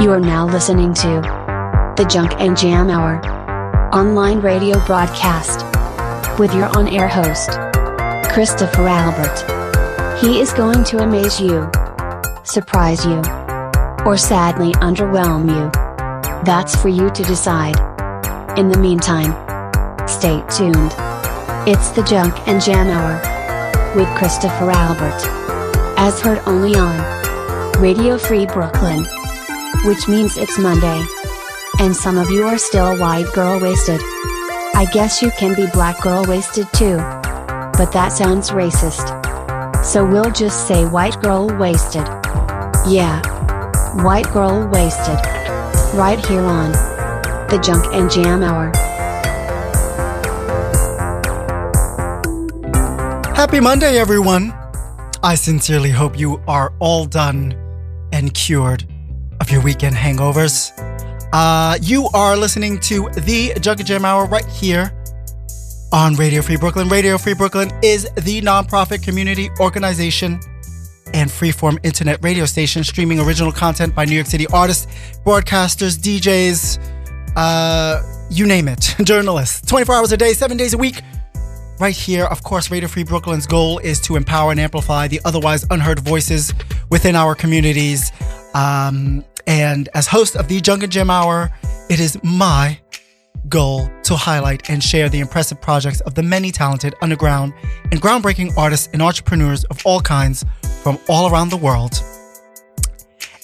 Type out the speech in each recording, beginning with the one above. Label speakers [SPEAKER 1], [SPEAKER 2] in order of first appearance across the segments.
[SPEAKER 1] You are now listening to the Junk and Jam Hour online radio broadcast with your on air host, Christopher Albert. He is going to amaze you, surprise you, or sadly underwhelm you. That's for you to decide. In the meantime, stay tuned. It's the Junk and Jam Hour with Christopher Albert. As heard only on Radio Free Brooklyn, which means it's Monday. And some of you are still white girl wasted. I guess you can be black girl wasted too. But that sounds racist. So we'll just say white girl wasted. Yeah. White girl wasted. Right here on the Junk and Jam Hour.
[SPEAKER 2] Happy Monday, everyone! I sincerely hope you are all done and cured of your weekend hangovers. Uh, you are listening to the Junk and Jam Hour right here on Radio Free Brooklyn. Radio Free Brooklyn is the nonprofit community organization and freeform internet radio station streaming original content by New York City artists, broadcasters, DJs, uh, you name it, journalists, 24 hours a day, seven days a week. Right here, of course, Radio Free Brooklyn's goal is to empower and amplify the otherwise unheard voices within our communities. Um, and as host of the and Jam Hour, it is my goal to highlight and share the impressive projects of the many talented underground and groundbreaking artists and entrepreneurs of all kinds from all around the world.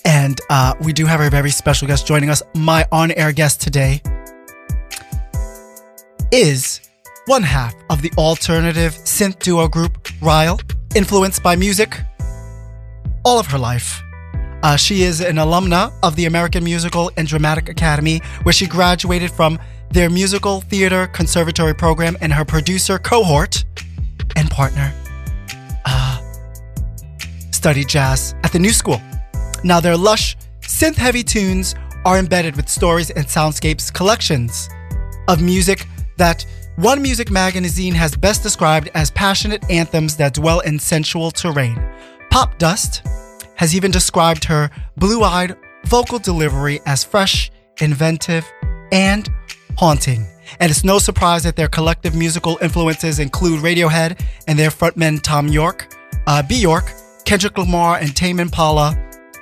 [SPEAKER 2] And uh, we do have a very special guest joining us. My on air guest today is one half of the alternative synth duo group Ryal, influenced by music all of her life. Uh, she is an alumna of the American Musical and Dramatic Academy, where she graduated from their musical theater conservatory program, and her producer cohort and partner uh, studied jazz at the New School. Now, their lush, synth heavy tunes are embedded with stories and soundscapes collections of music that one Music magazine has best described as passionate anthems that dwell in sensual terrain. Pop Dust has even described her blue eyed vocal delivery as fresh, inventive, and haunting. And it's no surprise that their collective musical influences include Radiohead and their frontmen Thom Yorke, uh, Bjork, Kendrick Lamar, and Tame Impala,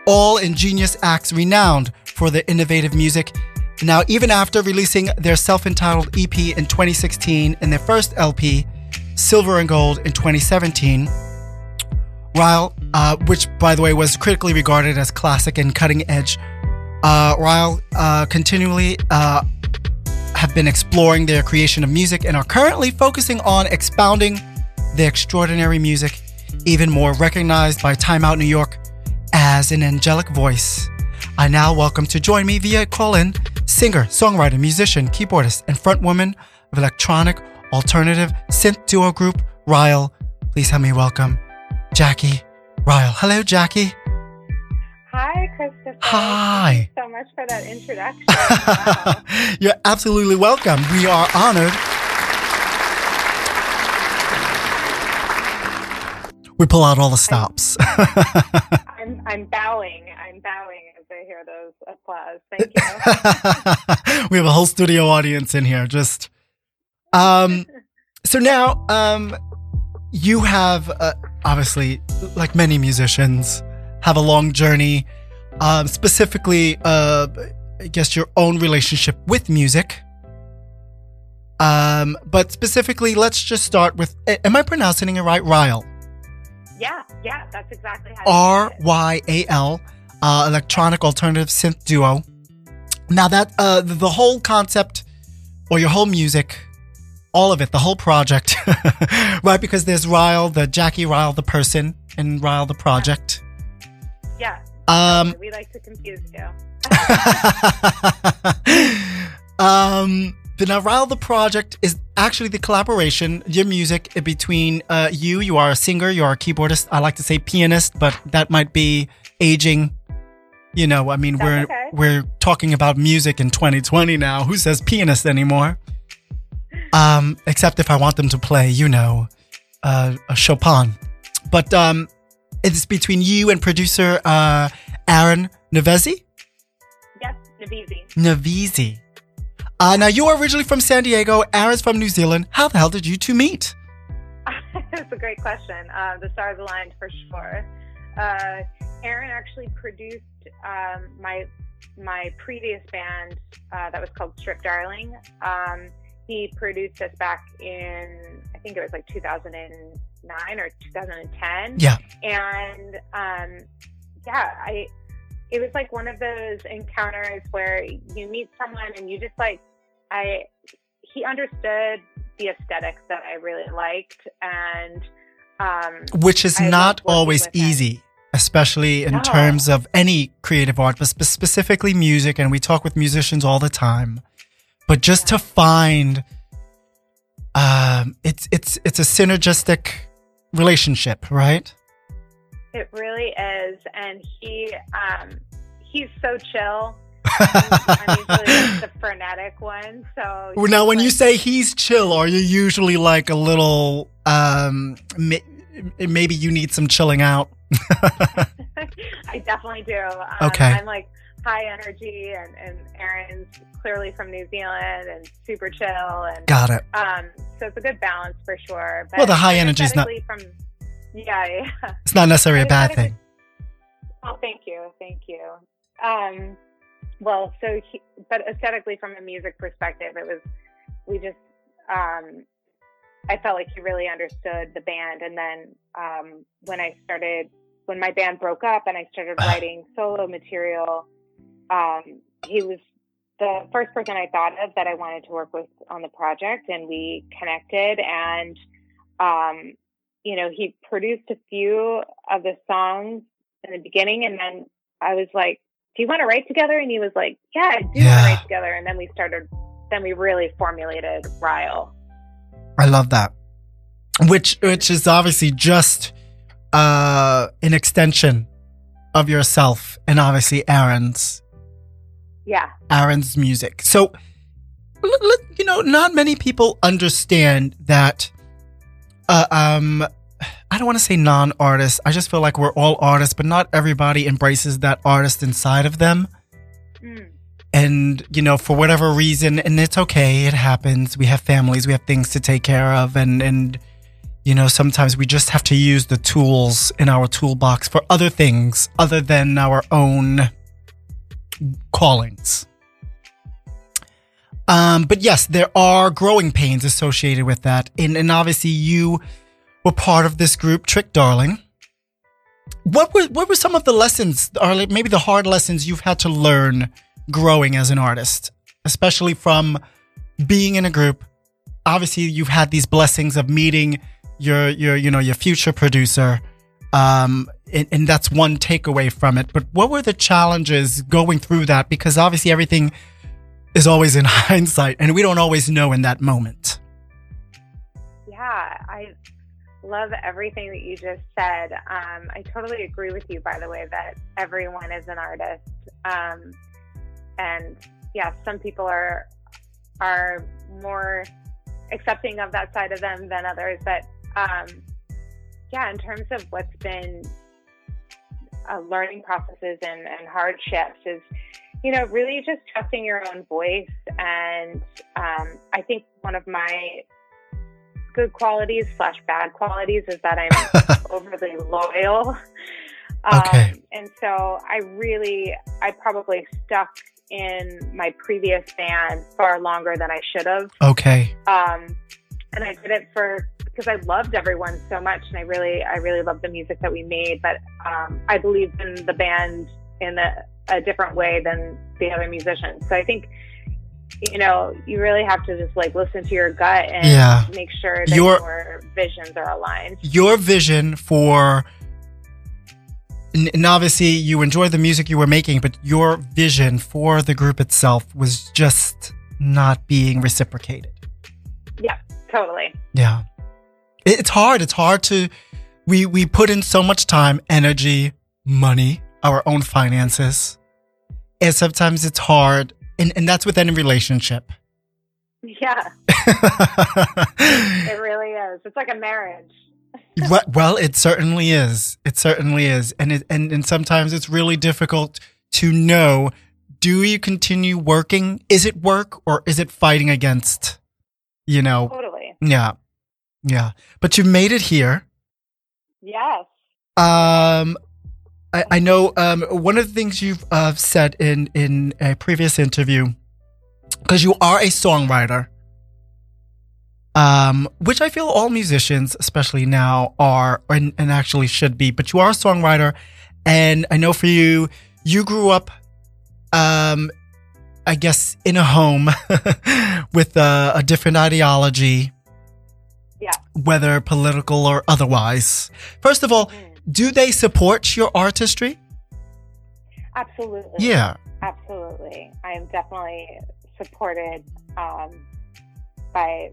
[SPEAKER 2] all ingenious acts renowned for their innovative music. Now, even after releasing their self entitled EP in 2016 and their first LP, Silver and Gold, in 2017, Ryal, uh, which by the way was critically regarded as classic and cutting edge, uh, Ryal uh, continually uh, have been exploring their creation of music and are currently focusing on expounding their extraordinary music, even more recognized by Time Out New York as an angelic voice. I now welcome to join me via call in singer, songwriter, musician, keyboardist, and frontwoman of electronic alternative synth duo group Ryal. Please help me welcome Jacque Ryal. Hello, Jacque.
[SPEAKER 3] Hi, Christopher.
[SPEAKER 2] Hi.
[SPEAKER 3] Thank you so much for that introduction. Wow.
[SPEAKER 2] You're absolutely welcome. We are honored. We pull out all the stops.
[SPEAKER 3] I'm, I'm bowing. I'm bowing as I hear those applause. Thank you.
[SPEAKER 2] we have a whole studio audience in here. Just um, so now um, you have uh, obviously, like many musicians, have a long journey. Um, specifically, uh, I guess your own relationship with music. Um, but specifically, let's just start with. Am I pronouncing it right? Ryal.
[SPEAKER 3] Yeah, yeah, that's exactly how.
[SPEAKER 2] R Y A L, uh, electronic alternative synth duo. Now that uh, the whole concept, or your whole music, all of it, the whole project, right? Because there's Ryal, the Jacque Ryal, the person, and Ryal, the project.
[SPEAKER 3] Yeah.
[SPEAKER 2] Um,
[SPEAKER 3] we like to confuse you.
[SPEAKER 2] um, the now Ryal, the project is actually the collaboration, your music between uh, you. You are a singer, you are a keyboardist. I like to say pianist, but that might be aging. You know, I mean,
[SPEAKER 3] That's
[SPEAKER 2] we're
[SPEAKER 3] okay.
[SPEAKER 2] we're talking about music in 2020 now. Who says pianist anymore? Um, except if I want them to play, you know, uh, a Chopin. But um, it's between you and producer uh, Aaron Nevezie.
[SPEAKER 3] Navisi.
[SPEAKER 2] Navisi. Uh, now, you are originally from San Diego. Aaron's from New Zealand. How the hell did you two meet?
[SPEAKER 3] That's a great question. Uh, the stars aligned for sure. Uh, Aaron actually produced um, my my previous band uh, that was called Strip Darling. Um, he produced us back in I think it was like 2009 or 2010.
[SPEAKER 2] Yeah.
[SPEAKER 3] And um, yeah, I it was like one of those encounters where you meet someone and you just like I he understood the aesthetics that I really liked and um,
[SPEAKER 2] which is
[SPEAKER 3] I
[SPEAKER 2] not always
[SPEAKER 3] with him.
[SPEAKER 2] easy especially in
[SPEAKER 3] No.
[SPEAKER 2] terms of any creative art but specifically music and we talk with musicians all the time but just to find um it's it's it's a synergistic relationship right
[SPEAKER 3] It really is, and he um, he's so chill. I'm usually like the frenetic one, so
[SPEAKER 2] Well, now when you say he's chill are you usually like a little um ma- maybe you need some chilling out
[SPEAKER 3] I definitely do. Um,
[SPEAKER 2] Okay.
[SPEAKER 3] I'm like high energy, and and Aaron's clearly from New Zealand and super chill, and
[SPEAKER 2] got it
[SPEAKER 3] um, so it's a good balance for sure. But
[SPEAKER 2] Well, the high energy is not-
[SPEAKER 3] from yeah, yeah.
[SPEAKER 2] it's not necessarily a bad thing
[SPEAKER 3] Oh, thank you, thank you. Um, well, so he, but aesthetically, from a music perspective, it was we just um, I felt like he really understood the band, and then um, when I started when my band broke up and I started writing solo material, um, he was the first person I thought of that I wanted to work with on the project, and we connected and. Um, you know, he produced a few of the songs in the beginning, and then I was like, "Do you want to write together?" And he was like, "Yeah, I do want to write together." And then we started. Then we really formulated Ryal.
[SPEAKER 2] I love that. Which which is obviously just uh an extension of yourself and obviously Aaron's
[SPEAKER 3] Yeah,
[SPEAKER 2] Aaron's music. So you know, not many people understand that uh, um I don't want to say non-artists. I just feel like we're all artists, but not everybody embraces that artist inside of them.
[SPEAKER 3] Mm.
[SPEAKER 2] and you know for whatever reason and it's okay it happens we have families we have things to take care of and and you know sometimes we just have to use the tools in our toolbox for other things other than our own callings. Um but yes there are growing pains associated with that. And and obviously you were part of this group trick darling. What were what were some of the lessons or maybe the hard lessons you've had to learn growing as an artist especially from being in a group? Obviously you've had these blessings of meeting your your you know your future producer. Um and, and that's one takeaway from it but what were the challenges going through that because obviously everything is always in hindsight and we don't always know in that moment
[SPEAKER 3] yeah. I love everything that you just said. Um, I totally agree with you, by the way, that everyone is an artist. Um, and yeah, some people are are more accepting of that side of them than others. But um, yeah, in terms of what's been uh, learning processes and, and hardships is, you know, really just trusting your own voice. And um, I think one of my good qualities slash bad qualities is that I'm overly loyal. Um,
[SPEAKER 2] Okay.
[SPEAKER 3] And so I really, I probably stuck in my previous band far longer than I should have.
[SPEAKER 2] okay
[SPEAKER 3] Um, and I did it for because I loved everyone so much, and I really, I really loved the music that we made. But um, I believed in the band in a, a different way than the other musicians. So I think, you know, you really have to just like listen to your gut and
[SPEAKER 2] Yeah.
[SPEAKER 3] make sure that
[SPEAKER 2] Your-
[SPEAKER 3] your visions are aligned.
[SPEAKER 2] your vision for and obviously you enjoy the music you were making but your vision for the group itself was just not being reciprocated Yeah,
[SPEAKER 3] Totally.
[SPEAKER 2] yeah it's hard it's hard to we we put in so much time energy money our own finances and sometimes it's hard and, and that's with any relationship
[SPEAKER 3] Yeah, it really is. It's like a marriage.
[SPEAKER 2] well, well, it certainly is. It certainly is, and it, and and sometimes it's really difficult to know. do you continue working? Is it work or is it fighting against, you know?
[SPEAKER 3] Totally.
[SPEAKER 2] Yeah. Yeah. But you've made it here.
[SPEAKER 3] Yes.
[SPEAKER 2] Um, I, I know um, one of the things you've uh, said in, in a previous interview, because you are a songwriter, um, which I feel all musicians, especially now, are and, and actually should be. But you are a songwriter, and I know for you, you grew up, um, I guess, in a home with a, a different ideology. Whether political or otherwise. First of all, do they support your artistry?
[SPEAKER 3] Absolutely.
[SPEAKER 2] Yeah.
[SPEAKER 3] Absolutely. I am definitely supported um, by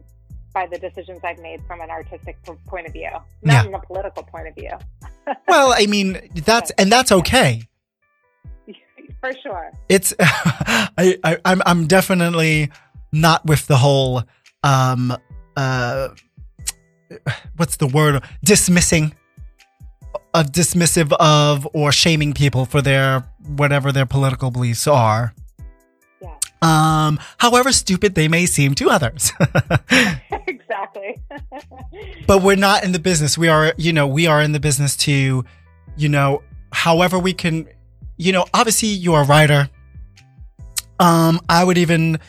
[SPEAKER 3] by the decisions I've made from an artistic point of view, not
[SPEAKER 2] Yeah.
[SPEAKER 3] from a political point of view.
[SPEAKER 2] Well, I mean, that's and that's okay.
[SPEAKER 3] For sure.
[SPEAKER 2] It's I, I I'm I'm definitely not with the whole um uh what's the word dismissing of dismissive of or shaming people for their whatever their political beliefs are.
[SPEAKER 3] Yeah.
[SPEAKER 2] Um however stupid they may seem to others.
[SPEAKER 3] exactly.
[SPEAKER 2] but we're not in the business. We are, you know, we are in the business to, you know, however we can, you know, obviously you're a writer. Um, I would even,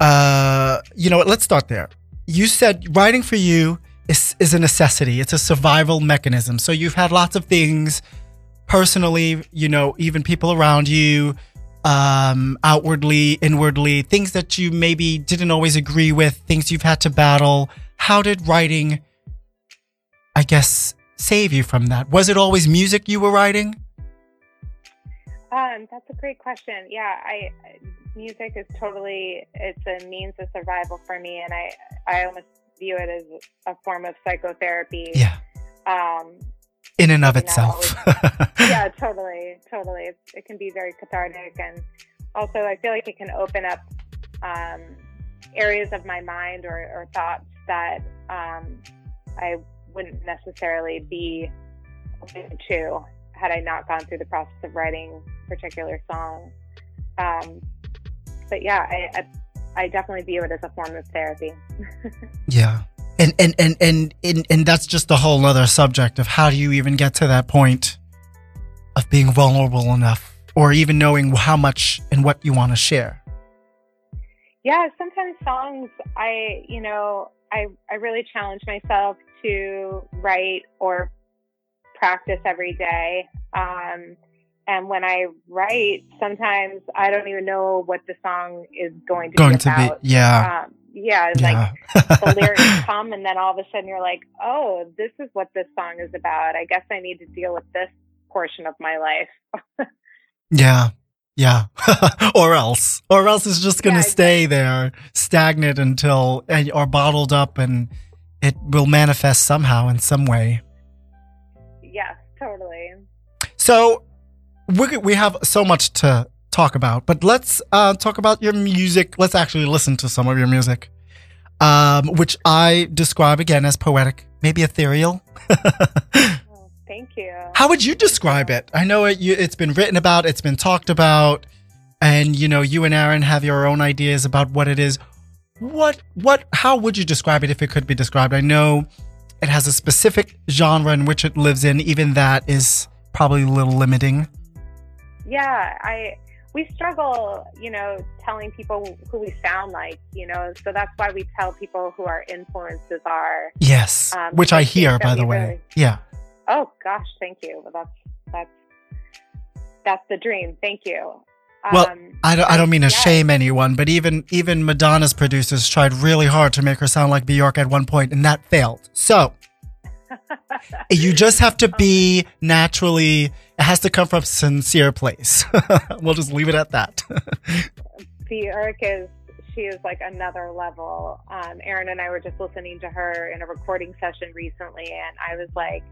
[SPEAKER 2] uh, you know what, let's start there. You said writing for you is, is a necessity. It's a survival mechanism. So you've had lots of things personally, you know, even people around you, um, outwardly, inwardly, things that you maybe didn't always agree with, things you've had to battle. How did writing, I guess, save you from that? Was it always music you were writing?
[SPEAKER 3] Um, that's a great question. Yeah, I music is totally it's a means of survival for me, and I I almost view it as a form of psychotherapy.
[SPEAKER 2] Yeah,
[SPEAKER 3] Um,
[SPEAKER 2] in and of itself.
[SPEAKER 3] yeah, totally, totally. It, it can be very cathartic, and also I feel like it can open up um, areas of my mind or, or thoughts that um, I wouldn't necessarily be open to had I not gone through the process of writing particular songs. Um, but yeah, I, I I definitely view it as a form of therapy.
[SPEAKER 2] Yeah. And and, and and and and that's just a whole other subject of how do you even get to that point of being vulnerable enough or even knowing how much and what you want to share.
[SPEAKER 3] yeah sometimes songs i you know i i really challenge myself to write or practice every day um and when i write sometimes i don't even know what the song is going to
[SPEAKER 2] Going
[SPEAKER 3] be
[SPEAKER 2] to
[SPEAKER 3] about.
[SPEAKER 2] be yeah.
[SPEAKER 3] um, yeah it's like the lyrics come and then all of a sudden you're like oh this is what this song is about i guess i need to deal with this portion of my life
[SPEAKER 2] Yeah. Yeah. or else. Or else it's just going to
[SPEAKER 3] Yeah,
[SPEAKER 2] stay there stagnant until or bottled up and it will manifest somehow in some way.
[SPEAKER 3] yes totally
[SPEAKER 2] So we we have so much to talk about, but let's uh, talk about your music. Let's actually listen to some of your music, um, which I describe again as poetic, maybe ethereal.
[SPEAKER 3] oh, thank you
[SPEAKER 2] How would you describe it? I know it, you, it's been written about, it's been talked about, and you know you and Aaron have your own ideas about what it is. What what? How would you describe it if it could be described? I know it has a specific genre in which it lives in. Even that is probably a little limiting.
[SPEAKER 3] Yeah i we struggle you know telling people who we sound like you know so that's why we tell people who our influences are
[SPEAKER 2] Yes,
[SPEAKER 3] Um,
[SPEAKER 2] which
[SPEAKER 3] I
[SPEAKER 2] hear, by the way.
[SPEAKER 3] really-
[SPEAKER 2] Yeah,
[SPEAKER 3] oh gosh thank you well, that's that's that's the dream thank you
[SPEAKER 2] Well,
[SPEAKER 3] um,
[SPEAKER 2] I don't, I don't mean to
[SPEAKER 3] yeah.
[SPEAKER 2] shame anyone, but even even Madonna's producers tried really hard to make her sound like Bjork at one point, and that failed. So you just have to be naturally. It has to come from a sincere place. we'll just leave it at that.
[SPEAKER 3] Bjork is she is like another level. Um, Aaron and I were just listening to her in a recording session recently, and I was like,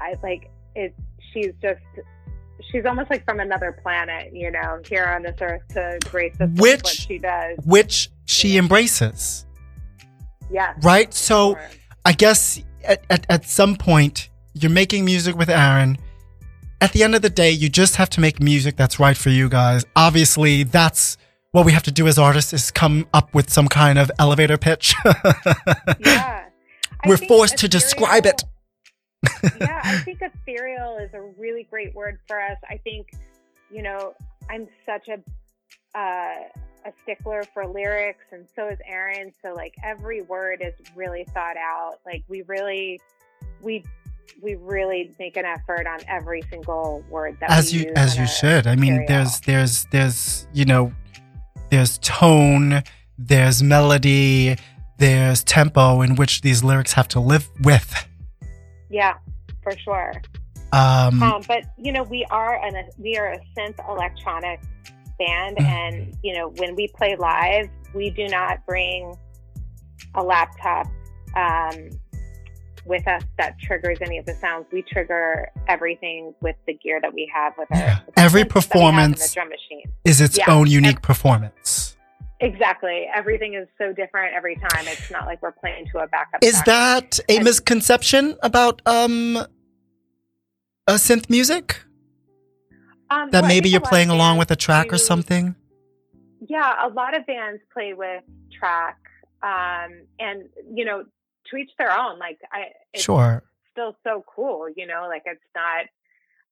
[SPEAKER 3] I like it. She's just she's almost like from another planet, you know, here on this earth to grace us
[SPEAKER 2] Which-
[SPEAKER 3] what she does.
[SPEAKER 2] Which she
[SPEAKER 3] Yeah.
[SPEAKER 2] embraces,
[SPEAKER 3] Yes.
[SPEAKER 2] right? So
[SPEAKER 3] sure.
[SPEAKER 2] I guess at, at, at some point you're making music with Aaron at the end of the day, you just have to make music that's right for you guys. Obviously, that's what we have to do as artists is come up with some kind of elevator pitch.
[SPEAKER 3] yeah. I
[SPEAKER 2] We're forced to describe it.
[SPEAKER 3] yeah, I think ethereal is a really great word for us. I think, you know, I'm such a uh, a stickler for lyrics, and so is Aaron. So like every word is really thought out. Like we really, we we really make an effort on every single word that
[SPEAKER 2] as
[SPEAKER 3] we
[SPEAKER 2] you as you should. I mean, there's there's there's you know, there's tone, there's melody, there's tempo in which these lyrics have to live with.
[SPEAKER 3] yeah, for sure.
[SPEAKER 2] Um,
[SPEAKER 3] Um, but you know, we are an we are a synth electronic band,
[SPEAKER 2] Mhm.
[SPEAKER 3] and you know, when we play live, we do not bring a laptop um, with us that triggers any of the sounds. We trigger everything with the gear that we have with our with
[SPEAKER 2] Every
[SPEAKER 3] synths that we have and
[SPEAKER 2] performance-
[SPEAKER 3] drum machine.
[SPEAKER 2] is its
[SPEAKER 3] yeah,
[SPEAKER 2] own unique performance.
[SPEAKER 3] Exactly, everything is so different every time. It's not like we're playing to a backup.
[SPEAKER 2] Is
[SPEAKER 3] track.
[SPEAKER 2] that a
[SPEAKER 3] And-
[SPEAKER 2] misconception about um, a synth music?
[SPEAKER 3] Um,
[SPEAKER 2] That
[SPEAKER 3] well,
[SPEAKER 2] maybe you're playing along with a track or something?
[SPEAKER 3] Yeah, a lot of bands play with track, um, and you know, to each their own. Like, I it's
[SPEAKER 2] Sure.
[SPEAKER 3] still so cool, you know. Like, it's not.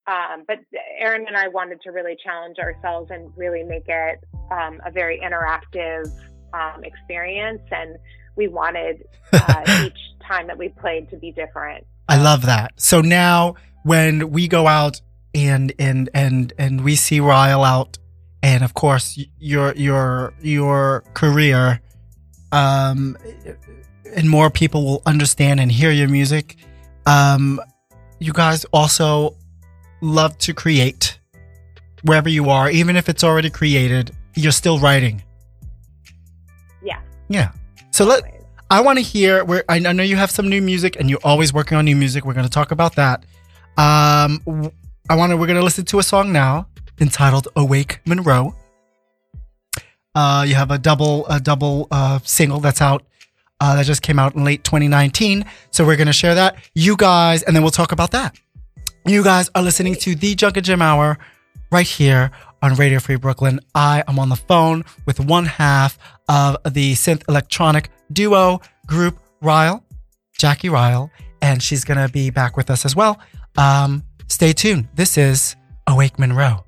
[SPEAKER 3] Um, but Aaron and I wanted to really challenge ourselves and really make it um, a very interactive um, experience, and we wanted uh, each time that we played to be different.
[SPEAKER 2] I love that. So now when we go out and and and and we see Ryal out and of course your your your career um and more people will understand and hear your music um you guys also love to create wherever you are even if it's already created you're still writing
[SPEAKER 3] Yeah.
[SPEAKER 2] yeah so let. I want to hear where I know you have some new music and you're always working on new music. We're going to talk about that. Um, I want to. We're going to listen to a song now entitled "Awake Monroe." Uh, you have a double a double uh, single that's out uh, that just came out in late 2019. So we're going to share that. You guys, and then we'll talk about that. You guys are listening to the Junk and Jam Hour right here on Radio Free Brooklyn. I am on the phone with one half of the synth electronic duo group Ryal, Jacque Ryal, and she's going to be back with us as well. Um, stay tuned. This is Awake Monroe.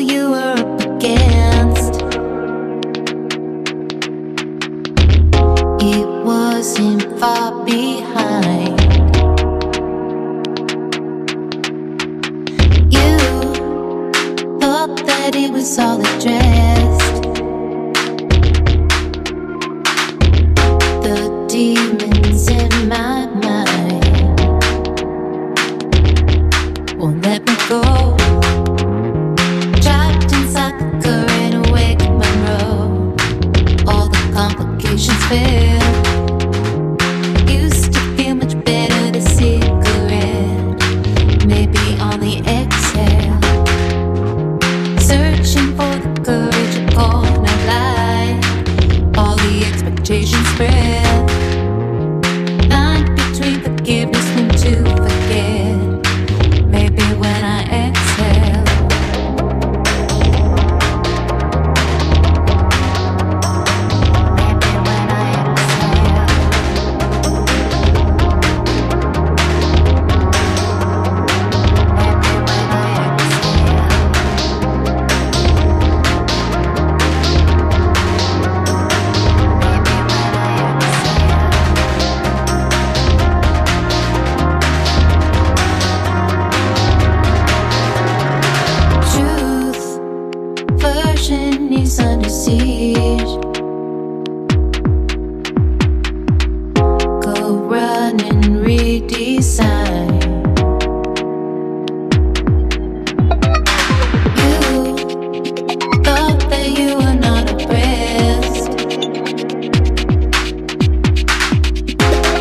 [SPEAKER 4] You were up against.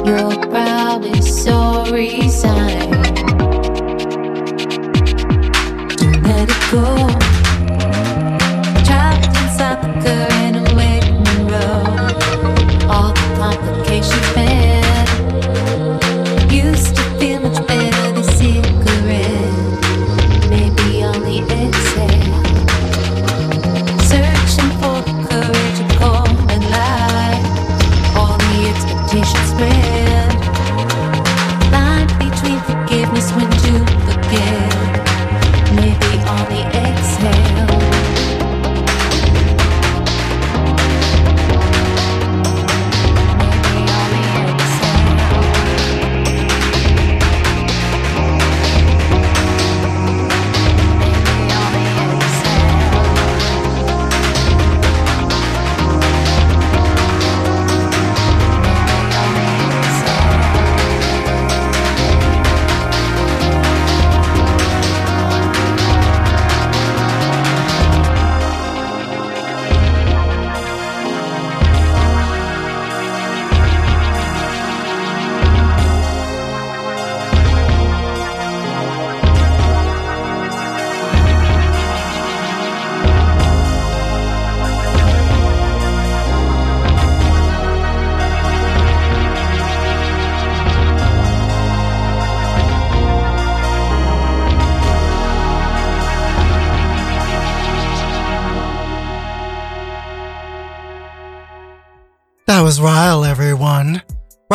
[SPEAKER 4] You're probably so resigned.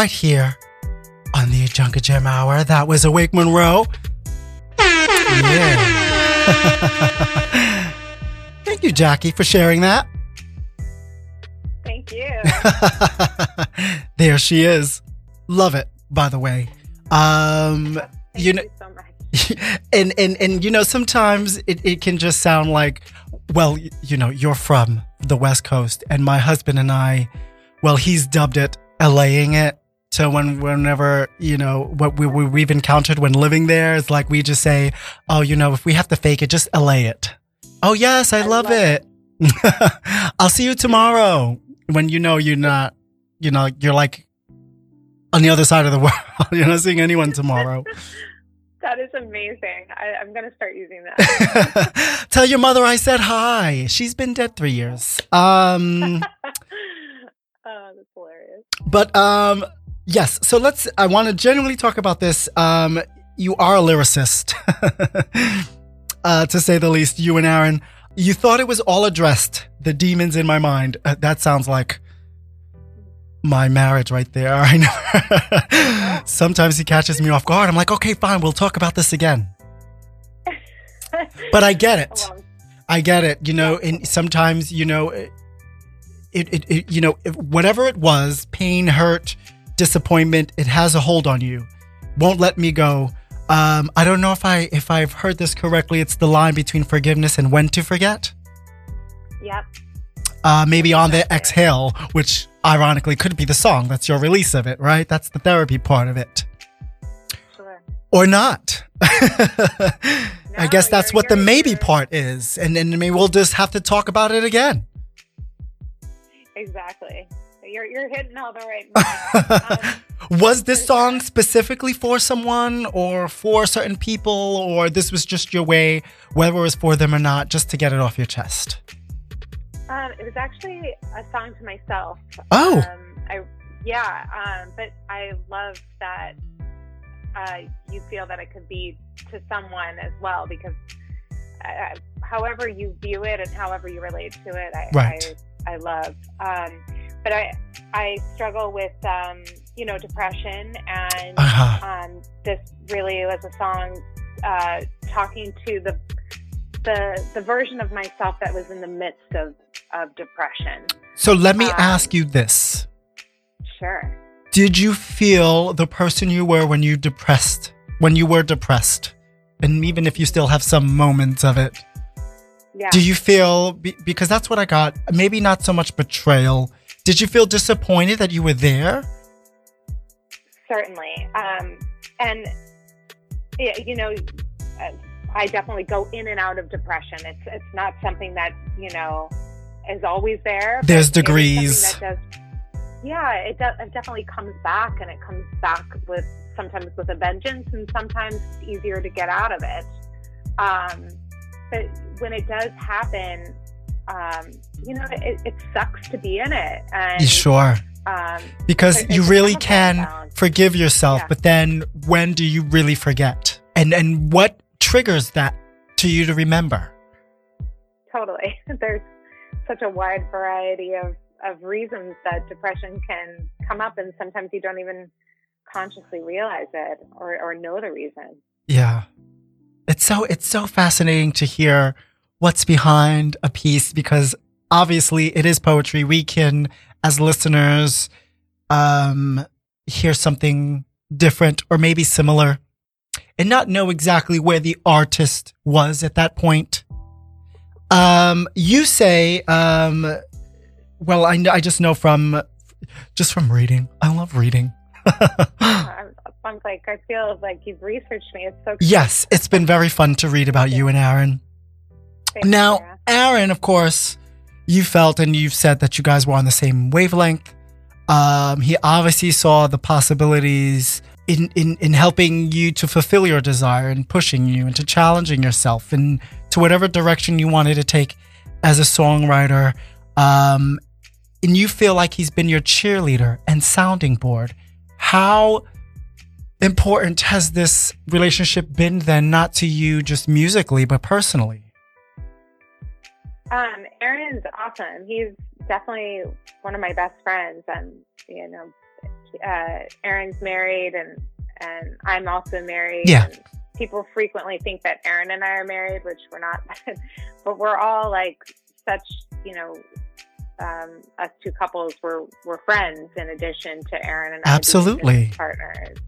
[SPEAKER 2] Right here on the Junk and Jam Hour. That was Awake Monroe. Yeah. Thank you, Jacque, for sharing that.
[SPEAKER 3] Thank you.
[SPEAKER 2] there she is. Love it, by the way. Um,
[SPEAKER 3] Thank
[SPEAKER 2] you know,
[SPEAKER 3] so much.
[SPEAKER 2] and and and you know sometimes it, it can just sound like well you know you're from the west coast and my husband and i well he's dubbed it laying it so when whenever you know what we, we, we've encountered when living there is like we just say oh you know if we have to fake it just allay it oh yes i,
[SPEAKER 3] I
[SPEAKER 2] love,
[SPEAKER 3] love
[SPEAKER 2] it, i'll see you tomorrow when you know you're not you know you're like on the other side of the world you're not seeing anyone tomorrow
[SPEAKER 3] That is amazing. I, I'm going to start using that.
[SPEAKER 2] Tell your mother I said hi. She's been dead three years. Um,
[SPEAKER 3] oh, that's hilarious.
[SPEAKER 2] but um, yes. So let's. I want to genuinely talk about this. Um, you are a lyricist, uh, to say the least. You and Aaron. You thought it was all addressed. The demons in my mind. Uh, that sounds like my marriage right there. I know. Sometimes he catches me off guard. I'm like, okay, fine. We'll talk about this again. But I get it. I get it. You know, and sometimes, you know, it, it, it you know, whatever it was, pain, hurt, disappointment, it has a hold on you. Won't let me go. Um, I don't know if I if I've heard this correctly. It's the line between forgiveness and when to forget.
[SPEAKER 3] yep.
[SPEAKER 2] Uh, maybe on the exhale, which ironically could be the song. That's your release of it, right? That's the therapy part of it,
[SPEAKER 3] Sure.
[SPEAKER 2] or not. I guess that's what the maybe
[SPEAKER 3] you're-
[SPEAKER 2] part is, and then maybe we'll just have to talk about it again.
[SPEAKER 3] Exactly. You're, you're hitting all the right. Um,
[SPEAKER 2] was this song specifically for someone or for certain people, or this was just your way, whether it was for them or not, just to get it off your chest?
[SPEAKER 3] Um, it was actually a song to myself.
[SPEAKER 2] Oh.
[SPEAKER 3] Um, I yeah, um, but I love that uh, you feel that it could be to someone as well because uh, however you view it and however you relate to it, I
[SPEAKER 2] Right.
[SPEAKER 3] I, I love. Um, but I I struggle with um, you know depression and
[SPEAKER 2] Uh-huh.
[SPEAKER 3] um, this really was a song uh, talking to the the the version of myself that was in the midst of of depression.
[SPEAKER 2] So let me
[SPEAKER 3] Um,
[SPEAKER 2] ask you this.
[SPEAKER 3] Sure.
[SPEAKER 2] Did you feel the person you were when you depressed, when you were depressed? And even if you still have some moments of it,
[SPEAKER 3] Yeah.
[SPEAKER 2] do you feel, because that's what I got, maybe not so much betrayal. Did you feel disappointed that you were there?
[SPEAKER 3] Certainly. Um, and yeah, you know, uh, I definitely go in and out of depression. It's it's not something that you know is always there.
[SPEAKER 2] There's
[SPEAKER 3] it is something
[SPEAKER 2] degrees.
[SPEAKER 3] Does, yeah, it, does, it definitely comes back, and it comes back with sometimes with a vengeance, and sometimes it's easier to get out of it. Um, but when it does happen, um, you know, it, it sucks to be in it. And,
[SPEAKER 2] sure.
[SPEAKER 3] Um,
[SPEAKER 2] because you really can forgive yourself,
[SPEAKER 3] Yeah.
[SPEAKER 2] but then when do you really forget? And and what triggers that to you to remember?
[SPEAKER 3] totally. There's such a wide variety of, of reasons that depression can come up, and sometimes you don't even consciously realize it or, or know the reason.
[SPEAKER 2] Yeah. It's so it's so fascinating to hear what's behind a piece because obviously it is poetry. We can as listeners um hear something different or maybe similar and not know exactly where the artist was at that point. Um you say um well I I just know from just from reading. I love reading.
[SPEAKER 3] I'm, like, I feel like you've researched me. It's so
[SPEAKER 2] Yes, it's been very fun to read about you and Aaron.
[SPEAKER 3] Thanks,
[SPEAKER 2] Now,
[SPEAKER 3] Sarah.
[SPEAKER 2] Aaron, of course, you felt and you've said that you guys were on the same wavelength. Um, he obviously saw the possibilities in, in, in helping you to fulfill your desire and pushing you into challenging yourself and to whatever direction you wanted to take as a songwriter. Um, and you feel like he's been your cheerleader and sounding board. How important has this relationship been then, not to you just musically, but personally?
[SPEAKER 3] Um, Aaron's awesome. He's definitely one of my best friends, and you know, uh, Aaron's married, and and I'm also married.
[SPEAKER 2] Yeah.
[SPEAKER 3] People frequently think that Aaron and I are married, which we're not, but we're all like such, you know. Um, us two couples were were friends in addition to Aaron and I
[SPEAKER 2] Absolutely.
[SPEAKER 3] partners,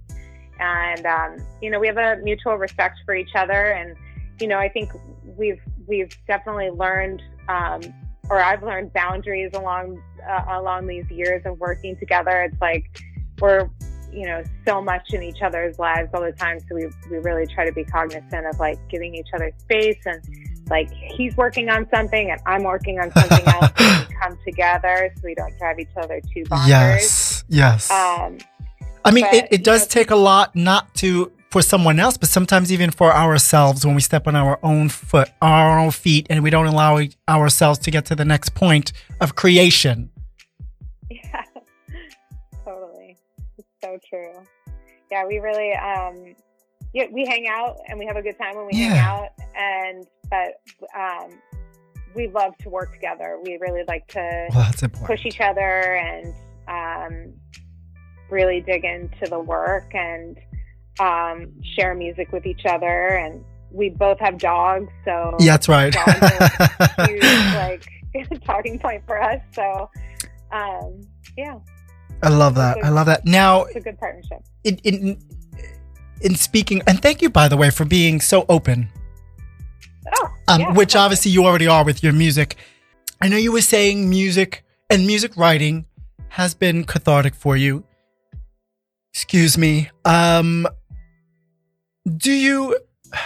[SPEAKER 3] and um, you know we have a mutual respect for each other, and you know I think we've we've definitely learned um, or I've learned boundaries along uh, along these years of working together. It's like we're you know so much in each other's lives all the time, so we we really try to be cognizant of like giving each other space and like he's working on something and I'm working on something else. and we come together so we don't drive each other too bonkers.
[SPEAKER 2] Yes, yes.
[SPEAKER 3] Um,
[SPEAKER 2] I mean,
[SPEAKER 3] but,
[SPEAKER 2] it, it does
[SPEAKER 3] know-
[SPEAKER 2] take a lot not to for someone else, but sometimes even for ourselves when we step on our own foot, our own feet, and we don't allow ourselves to get to the next point of creation.
[SPEAKER 3] Yeah, totally. It's so true. Yeah, we really, um, yeah, we hang out and we have a good time when we hang out. And, but, um, we love to work together. We really like to
[SPEAKER 2] Well,
[SPEAKER 3] push each other and, um, really dig into the work and, um, share music with each other. And we both have dogs. So,
[SPEAKER 2] Yeah, that's right.
[SPEAKER 3] Huge, like, talking point for us. So, um, yeah,
[SPEAKER 2] I love that. I love that. Now,
[SPEAKER 3] it's a good partnership.
[SPEAKER 2] in, in in speaking, and thank you by the way for being so open
[SPEAKER 3] Oh,
[SPEAKER 2] um,
[SPEAKER 3] yeah,
[SPEAKER 2] which obviously you already are with your music. I know you were saying music and music writing has been cathartic for you. Excuse me. Um, do you?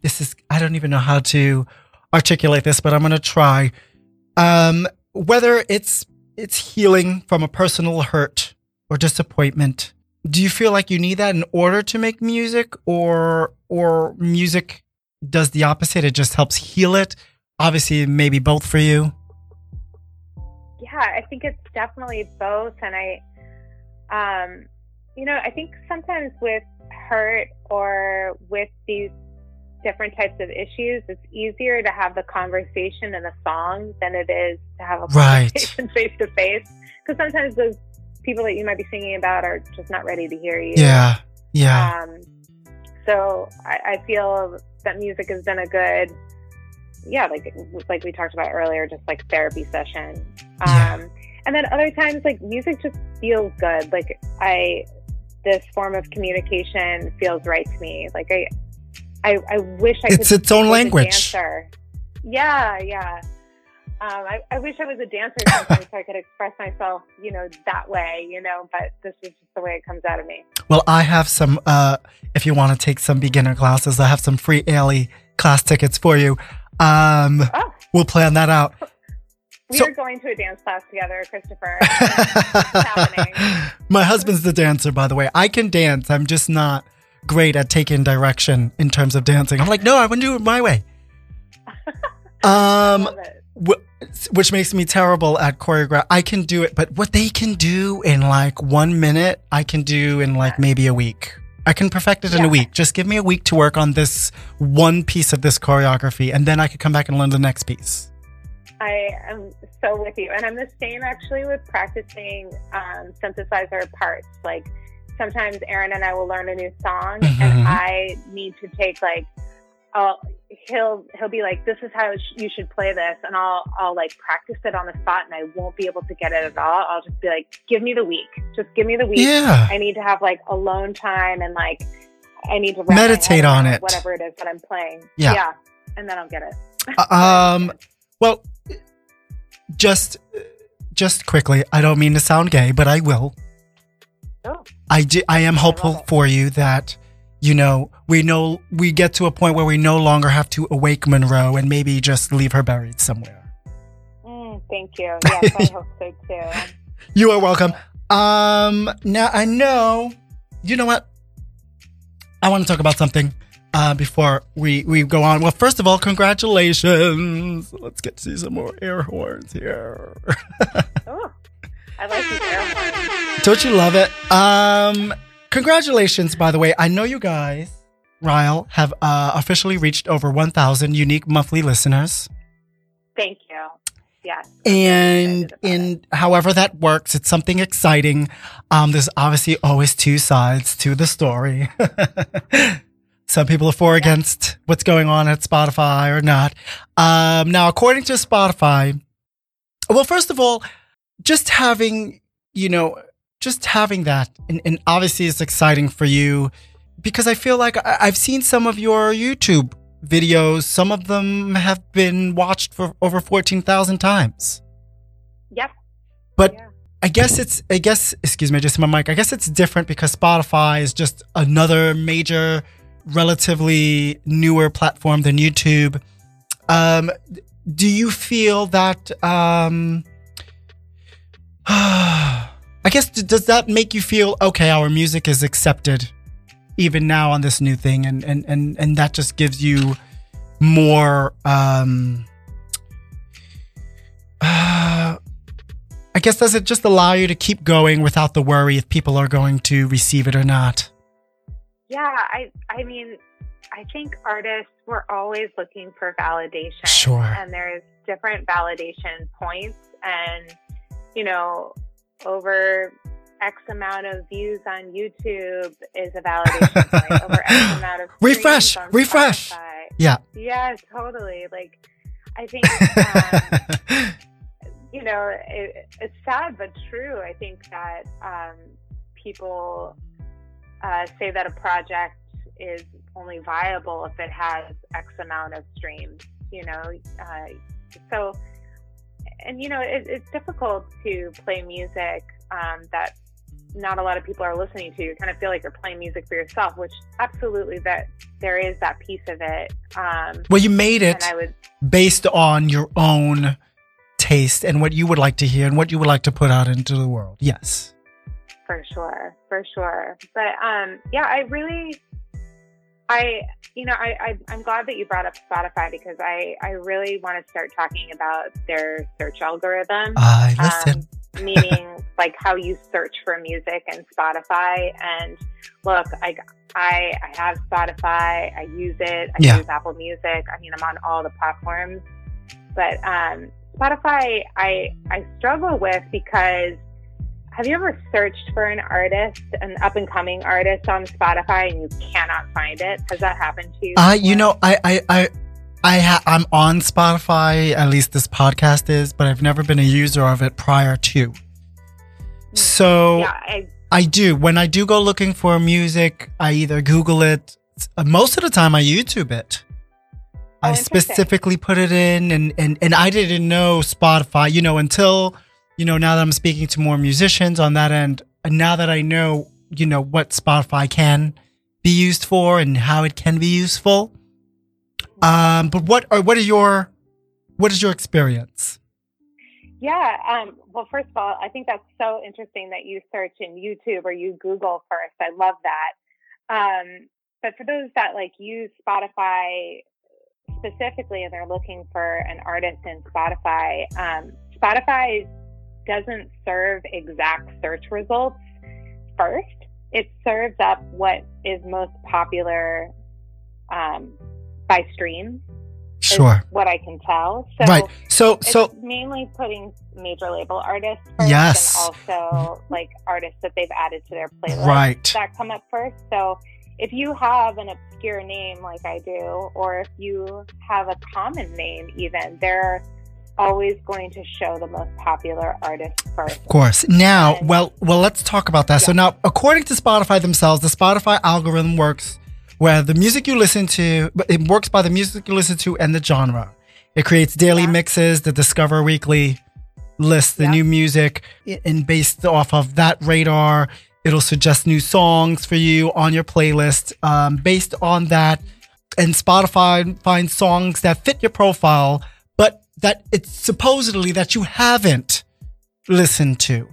[SPEAKER 2] This is I don't even know how to articulate this, but I'm gonna try. Um, whether it's it's healing from a personal hurt or disappointment, do you feel like you need that in order to make music, or or music does the opposite. It just helps heal it. Obviously, maybe both for you.
[SPEAKER 3] yeah, I think it's definitely both. And I, um, you know, I think sometimes with hurt or with these different types of issues, it's easier to have the conversation in a song than it is to have a conversation face to face. Because sometimes those people that you might be singing about are just not ready to hear you.
[SPEAKER 2] Yeah. Yeah.
[SPEAKER 3] Um, so I, I feel that music has been a good, yeah, like like we talked about earlier, just like therapy session. Um,
[SPEAKER 2] Yeah.
[SPEAKER 3] And then other times, like music just feels good. Like I, this form of communication feels right to me. Like I, I, I wish I
[SPEAKER 2] It's
[SPEAKER 3] could.
[SPEAKER 2] its own language.
[SPEAKER 3] dancer. Yeah, yeah. Um, I, I wish I was a dancer sometimes so I could express myself, you know, that way, you know, but this is just the way it comes out of me.
[SPEAKER 2] Well, I have some. Uh, if you want to take some beginner classes, I have some free Ailey class tickets for you. Um,
[SPEAKER 3] Oh,
[SPEAKER 2] we'll plan that out.
[SPEAKER 3] we
[SPEAKER 2] So-
[SPEAKER 3] are going to a dance class together, Christopher. happening.
[SPEAKER 2] My husband's the dancer, by the way. I can dance. I'm just not great at taking direction in terms of dancing. I'm like, no, I want to do it my way. Um, wh- which makes me terrible at choreograph. I can do it, but what they can do in like one minute, I can do in like maybe a week. I can perfect it in a week. Just give me a week to work on this one piece of this choreography, and then I could come back and learn the next piece.
[SPEAKER 3] I am so with you. And I'm the same actually with practicing um, synthesizer parts. Like sometimes Aaron and I will learn a new song
[SPEAKER 2] Mhm.
[SPEAKER 3] and I need to take like, I'll, he'll, he'll be like, this is how sh- you should play this. And I'll, I'll like practice it on the spot and I won't be able to get it at all. I'll just be like, give me the week. Just give me the week.
[SPEAKER 2] Yeah.
[SPEAKER 3] I need to have like alone time and like, I need to wrap my head
[SPEAKER 2] Meditate on it.
[SPEAKER 3] Whatever it is that I'm playing.
[SPEAKER 2] Yeah.
[SPEAKER 3] Yeah. And then I'll get it.
[SPEAKER 2] Uh, um, well, just, just quickly. I don't mean to sound gay, but I will.
[SPEAKER 3] Oh.
[SPEAKER 2] I do, I am hopeful
[SPEAKER 3] it.
[SPEAKER 2] for you that you know we know we get to a point where we no longer have to awake Monroe and maybe just leave her buried somewhere.
[SPEAKER 3] Mm, thank you. Yes, I hope so too.
[SPEAKER 2] You are welcome. Um, now I know. You know what? I want to talk about something uh, before we we go on. Well, first of all, congratulations. Let's get to see some more air horns here.
[SPEAKER 3] Oh, I like these air horns.
[SPEAKER 2] Don't you love it? Um, congratulations, by the way. I know you guys, Ryal, have uh, officially reached over 1,000 unique monthly listeners.
[SPEAKER 3] Thank you. Yes.
[SPEAKER 2] And in however that works, it's something exciting. Um, there's obviously always two sides to the story. Some people are for or against what's going on at Spotify or not. Um, now, according to Spotify, well, first of all, just having, you know, just having that, and, and obviously it's exciting for you because I feel like I, I've seen some of your YouTube videos. Some of them have been watched for over 14,000 times.
[SPEAKER 3] Yep.
[SPEAKER 2] But
[SPEAKER 3] Yeah.
[SPEAKER 2] I guess it's, I guess, excuse me, just my mic. I guess it's different because Spotify is just another major, relatively newer platform than YouTube. Um, do you feel that, um, I guess, does that make you feel, okay, our music is accepted even now on this new thing? And, and, and, and that just gives you more, um, I guess does it just allow you to keep going without the worry if people are going to receive it or not?
[SPEAKER 3] Yeah. I. I mean, I think artists we're always looking for validation.
[SPEAKER 2] Sure.
[SPEAKER 3] And there's different validation points, and you know, over X amount of views on YouTube is a validation point. Over X amount of
[SPEAKER 2] Refresh, refresh.
[SPEAKER 3] Spotify.
[SPEAKER 2] Yeah.
[SPEAKER 3] Yeah, totally. Like, I think. Um, you know, it, it's sad but true. I think that um, people uh, say that a project is only viable if it has X amount of streams. You know, uh, so and you know it, it's difficult to play music um, that not a lot of people are listening to. You kind of feel like you're playing music for yourself, which absolutely that there is that piece of it. Um,
[SPEAKER 2] well, you made it
[SPEAKER 3] I would
[SPEAKER 2] based on your own taste and what you would like to hear and what you would like to put out into the world. Yes.
[SPEAKER 3] For sure for sure. But um yeah i really i you know I, I i'm glad that you brought up spotify because i i really want to start talking about their search algorithm.
[SPEAKER 2] I listen.
[SPEAKER 3] um, meaning like how you search for music and spotify. And look i i i have spotify. I use it. I
[SPEAKER 2] Yeah.
[SPEAKER 3] use apple music. I mean i'm on all the platforms. But um spotify i i struggle with because have you ever searched for an artist, an up and coming artist on Spotify, and you cannot find it? Has that happened to you?
[SPEAKER 2] I, you know, I, I, I, I ha- I'm on Spotify. At least this podcast is, but I've never been a user of it prior to. So
[SPEAKER 3] yeah, I,
[SPEAKER 2] I do. When I do go looking for music, I either Google it. uh, Most of the time, I YouTube it.
[SPEAKER 3] Oh,
[SPEAKER 2] I specifically put it in, and, and and I didn't know Spotify. You know, until you know now that I'm speaking to more musicians on that end. And now that I know, you know what Spotify can be used for and how it can be useful. Um, but what are what are your what is your experience?
[SPEAKER 3] yeah. Um, well, first of all, I think that's so interesting that you search in YouTube or you Google first. I love that. Um, but for those that like use Spotify specifically and they're looking for an artist in Spotify, um, Spotify doesn't serve exact search results first. It serves up what is most popular um, by streams.
[SPEAKER 2] Sure.
[SPEAKER 3] What I can tell. So
[SPEAKER 2] right. So so
[SPEAKER 3] mainly putting major label artists first
[SPEAKER 2] yes.
[SPEAKER 3] and also like artists that they've added to their playlist
[SPEAKER 2] right.
[SPEAKER 3] that come up first. So if you have an obscure name like I do, or if you have a common name even, they're always going to show the most popular artist first.
[SPEAKER 2] Of course. Now, and, well, well, let's talk about that. Yeah. So now, according to Spotify themselves, the Spotify algorithm works where the music you listen to, it works by the music you listen to and the genre. It creates daily yeah. mixes, the Discover Weekly list, the yeah. new music, and based off of that radar, it'll suggest new songs for you on your playlist. Um, based on that, and Spotify finds songs that fit your profile that it's supposedly that you haven't listened to.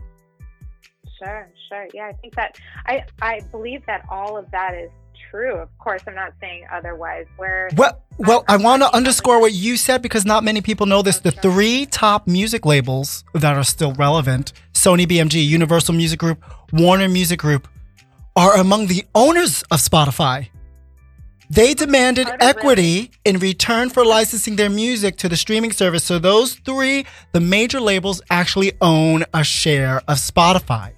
[SPEAKER 3] Sure, sure. Yeah, I think that I I believe that all of that is true. Of course, I'm not saying otherwise. Where
[SPEAKER 2] well, well, I want to underscore what you said because not many people know this. The three top music labels that are still relevant: Sony BMG, Universal Music Group, Warner Music Group, are among the owners of Spotify. They demanded equity in return for licensing their music to the streaming service. So those three, the major labels actually own a share of Spotify.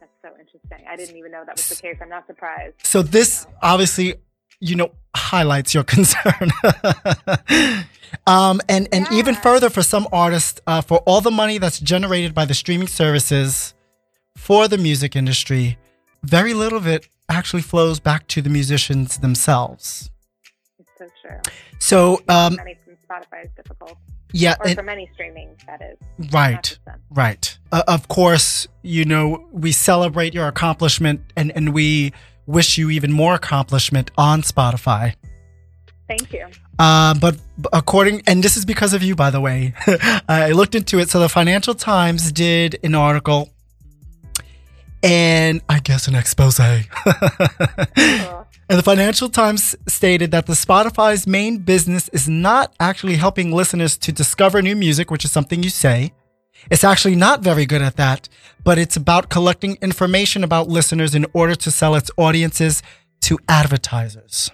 [SPEAKER 3] That's so interesting. I didn't even know that was the case. I'm not surprised.
[SPEAKER 2] So this obviously, you know, highlights your concern. um, and and yeah. even further for some artists, uh, for all the money that's generated by the streaming services for the music industry, very little of it actually flows back to the musicians themselves.
[SPEAKER 3] It's so true.
[SPEAKER 2] So, um,
[SPEAKER 3] from Spotify is difficult.
[SPEAKER 2] Yeah,
[SPEAKER 3] or it, for many streaming, that is.
[SPEAKER 2] Right, right. Uh, of course, you know we celebrate your accomplishment, and and we wish you even more accomplishment on Spotify.
[SPEAKER 3] Thank you.
[SPEAKER 2] Uh, but according, and this is because of you, by the way. I looked into it. So the Financial Times did an article and I guess an expose. Uh-huh. and the Financial Times stated that the Spotify's main business is not actually helping listeners to discover new music, which is something you say. It's actually not very good at that, but it's about collecting information about listeners in order to sell its audiences to advertisers.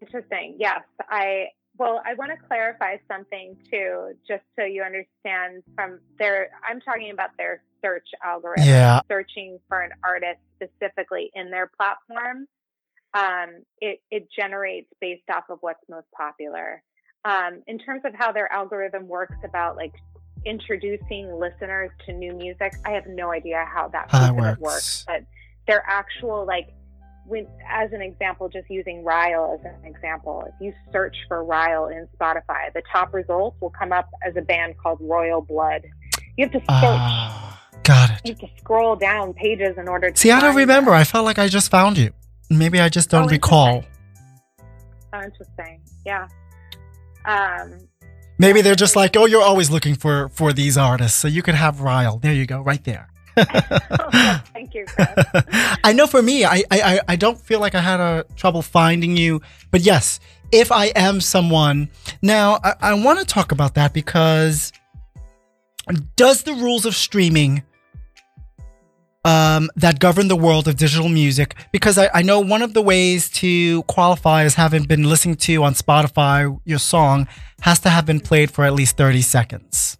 [SPEAKER 3] Interesting. Yes, I well, I want to clarify something too, just so you understand from their, I'm talking about their search algorithm,
[SPEAKER 2] yeah.
[SPEAKER 3] searching for an artist specifically in their platform. Um, it, it generates based off of what's most popular. Um, in terms of how their algorithm works about like introducing listeners to new music, I have no idea how that,
[SPEAKER 2] how that works.
[SPEAKER 3] works, but their actual like when, as an example, just using Ryal as an example, if you search for Ryal in Spotify, the top results will come up as a band called Royal Blood. You have to search. Uh,
[SPEAKER 2] got it.
[SPEAKER 3] You have to scroll down pages in order to.
[SPEAKER 2] See, I don't remember. I felt like I just found you. Maybe I just don't oh, recall.
[SPEAKER 3] Oh, interesting. Yeah. Um,
[SPEAKER 2] Maybe they're just like, oh, you're always looking for for these artists, so you could have Ryal. There you go, right there.
[SPEAKER 3] Thank you, Chris.
[SPEAKER 2] I know for me, I, I, I don't feel like I had a trouble finding you. But yes, if I am someone. Now, I, I want to talk about that because does the rules of streaming um, that govern the world of digital music because I, I, know one of the ways to qualify as having been listening to on Spotify your song has to have been played for at least 30 seconds.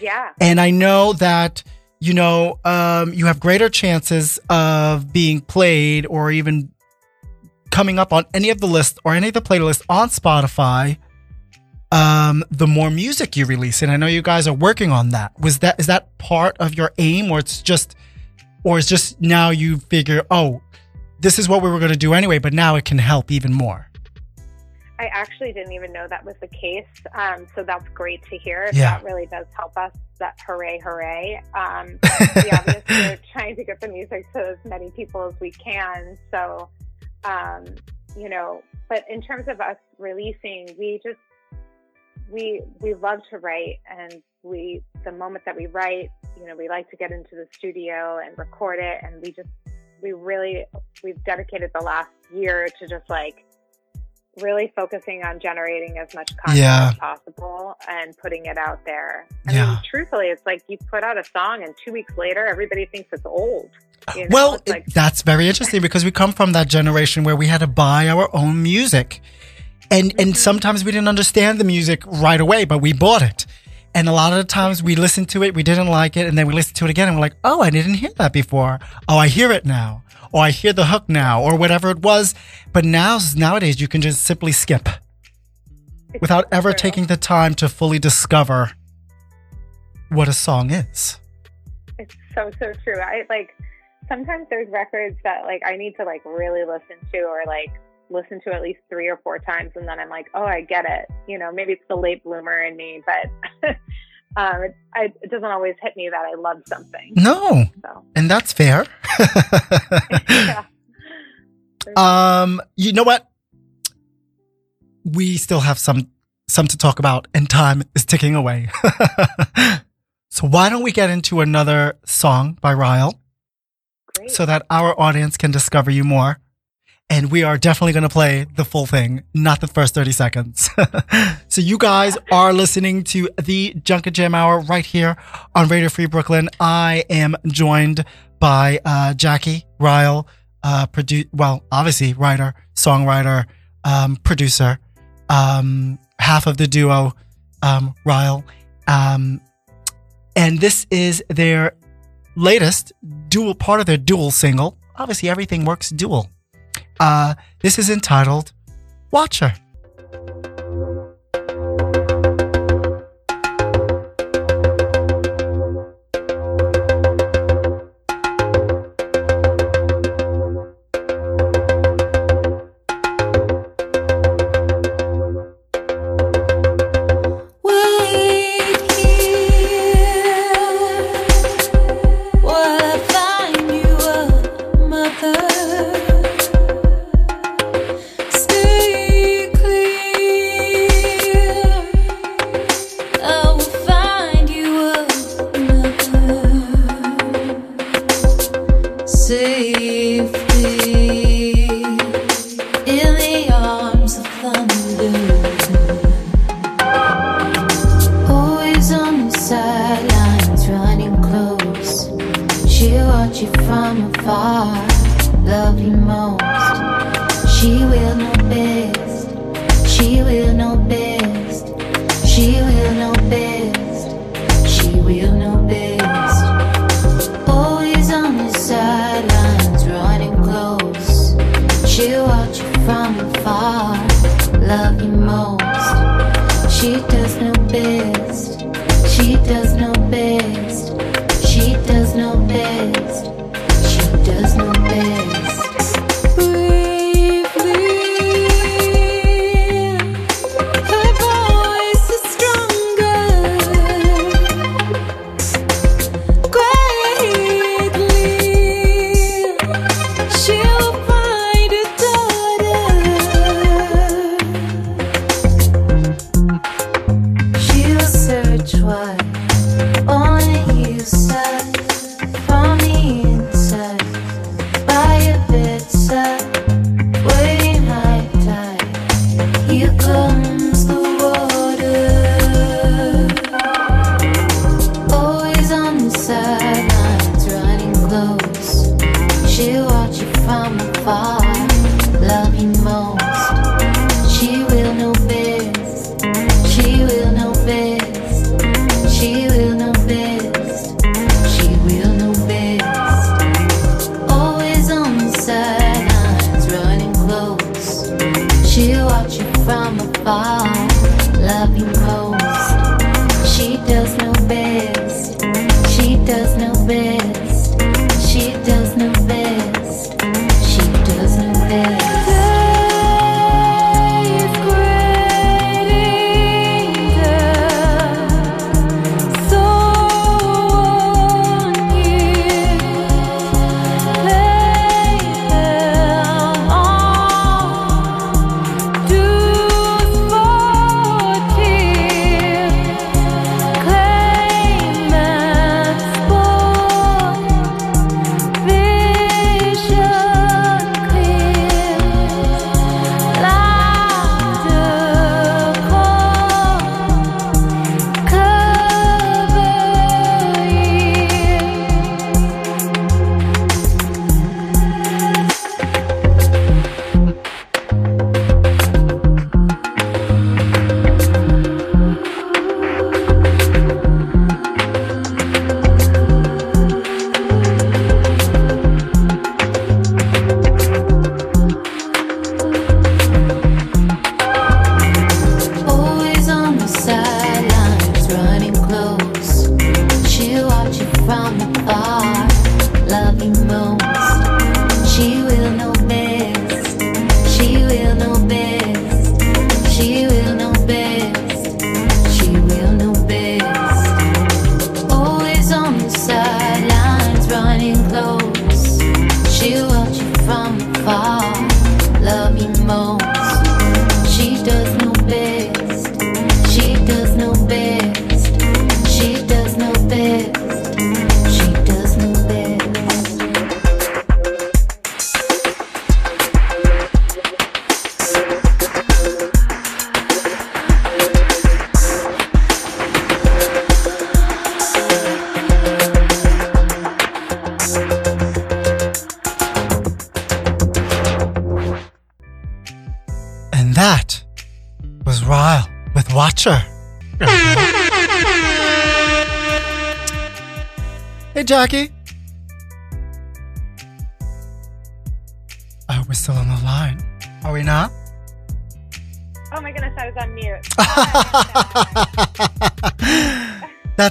[SPEAKER 3] Yeah.
[SPEAKER 2] And I know that you know, um, you have greater chances of being played or even coming up on any of the lists or any of the playlists on Spotify. Um, the more music you release, and I know you guys are working on that. Was that is that part of your aim, or it's just, or it's just now you figure, oh, this is what we were going to do anyway, but now it can help even more.
[SPEAKER 3] I actually didn't even know that was the case. Um, so that's great to hear.
[SPEAKER 2] Yeah.
[SPEAKER 3] That really does help us. That hooray, hooray. Um, we obviously are trying to get the music to as many people as we can. So, um, you know, but in terms of us releasing, we just, we, we love to write and we, the moment that we write, you know, we like to get into the studio and record it. And we just, we really, we've dedicated the last year to just like, really focusing on generating as much content
[SPEAKER 4] Yeah.
[SPEAKER 3] as possible and putting it out there. I
[SPEAKER 4] Yeah.
[SPEAKER 3] mean, truthfully, it's like you put out a song and two weeks later, everybody thinks it's old. You know?
[SPEAKER 4] Well,
[SPEAKER 3] it's like,
[SPEAKER 4] it- that's very interesting because we come from that generation where we had to buy our own music. And and mm-hmm. sometimes we didn't understand the music right away, but we bought it. And a lot of the times we listened to it, we didn't like it, and then we listened to it again and we're like, "Oh, I didn't hear that before. Oh, I hear it now." Or I hear the hook now or whatever it was. But now nowadays you can just simply skip
[SPEAKER 3] it's
[SPEAKER 4] without ever
[SPEAKER 3] true.
[SPEAKER 4] taking the time to fully discover what a song is.
[SPEAKER 3] It's so so true. I like sometimes there's records that like I need to like really listen to or like listen to at least three or four times and then I'm like, oh, I get it. You know, maybe it's the late bloomer in me, but um, it, I, it doesn't always hit me that I love something.
[SPEAKER 4] No,
[SPEAKER 3] So
[SPEAKER 4] and that's fair.
[SPEAKER 3] yeah.
[SPEAKER 4] Um, you know what? We still have some some to talk about, and time is ticking away. so why don't we get into another song by Ryal
[SPEAKER 3] Great.
[SPEAKER 4] so that our audience can discover you more? And we are definitely going to play the full thing, not the first 30 seconds. so you guys are listening to the Junk and Jam Hour right here on Radio Free Brooklyn. I am joined by uh, Jacque Ryal, uh, produ- well, obviously writer, songwriter, um, producer, um, half of the duo, um, Ryal. Um, and this is their latest dual part of their dual single. Obviously, everything works dual. Uh, this is entitled Watcher.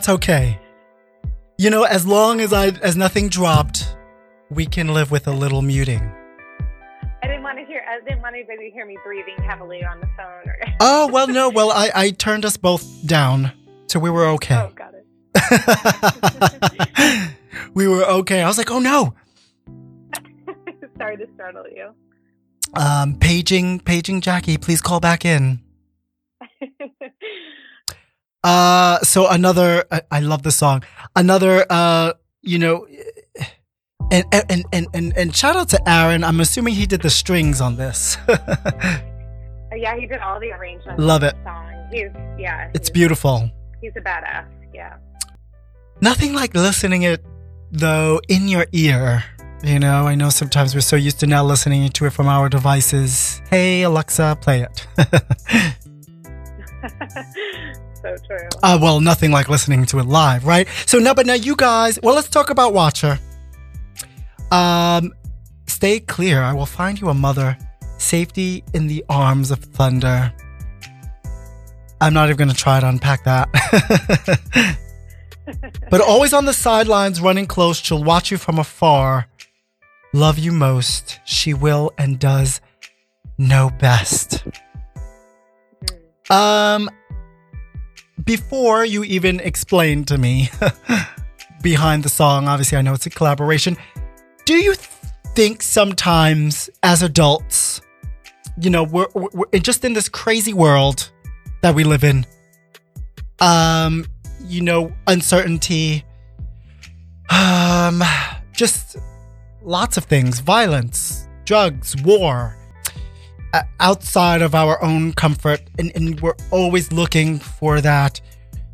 [SPEAKER 2] That's okay. You know, as long as I as nothing dropped, we can live with a little muting.
[SPEAKER 3] I didn't want to hear. I didn't want anybody to hear me breathing heavily on the phone. Or
[SPEAKER 2] Oh well, no. Well, I I turned us both down, so we were okay.
[SPEAKER 3] oh, got it.
[SPEAKER 2] we were okay. I was like, oh no.
[SPEAKER 3] Sorry to startle you.
[SPEAKER 2] Um, paging, paging Jacque, please call back in. Uh, so another, I, I love the song. Another, uh, you know, and, and, and, and, and shout out to Aaron. I'm assuming he did the strings on this.
[SPEAKER 3] yeah, he did all the arrangements.
[SPEAKER 2] Love it.
[SPEAKER 3] Song. He's yeah.
[SPEAKER 2] It's beautiful.
[SPEAKER 3] He's a badass. Yeah.
[SPEAKER 2] Nothing like listening it though in your ear. You know, I know sometimes we're so used to now listening to it from our devices. Hey Alexa, play it.
[SPEAKER 3] so true.
[SPEAKER 2] uh, well, nothing like listening to it live, right? So now, but now you guys, well, let's talk about Watcher. Um, stay clear. I will find you a mother. Safety in the arms of thunder. I'm not even going to try to unpack that. but always on the sidelines, running close, she'll watch you from afar. Love you most. She will and does know best. Um, before you even explain to me behind the song, obviously I know it's a collaboration. Do you th- think sometimes as adults, you know, we're, we're just in this crazy world that we live in, um, you know, uncertainty, um, just lots of things, violence, drugs, war, Uh, outside of our own comfort and, and we're always looking for that.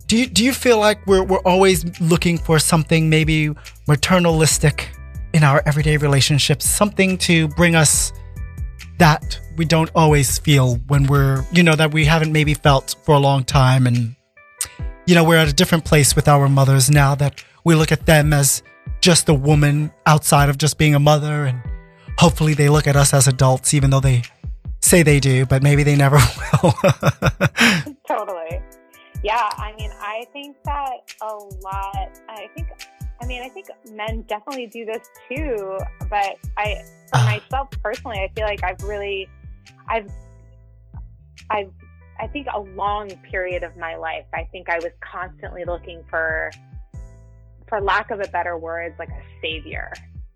[SPEAKER 2] Do you do you feel like we're we're always looking for something maybe maternalistic in our everyday relationships something to bring us that we don't always feel when we're you know that we haven't maybe felt for a long time? And you know we're at a different place with our mothers now that we look at them as just a woman outside of just being a mother and hopefully they look at us as adults even though they say they do but maybe they never will
[SPEAKER 3] totally. Yeah, I mean, I think that a lot. I think, I mean, I think men definitely do this too. But I, for
[SPEAKER 2] Ah.
[SPEAKER 3] myself personally, I feel like I've really, I've, I've, I think a long period of my life, I think I was constantly looking for, for lack of a better word, like a savior,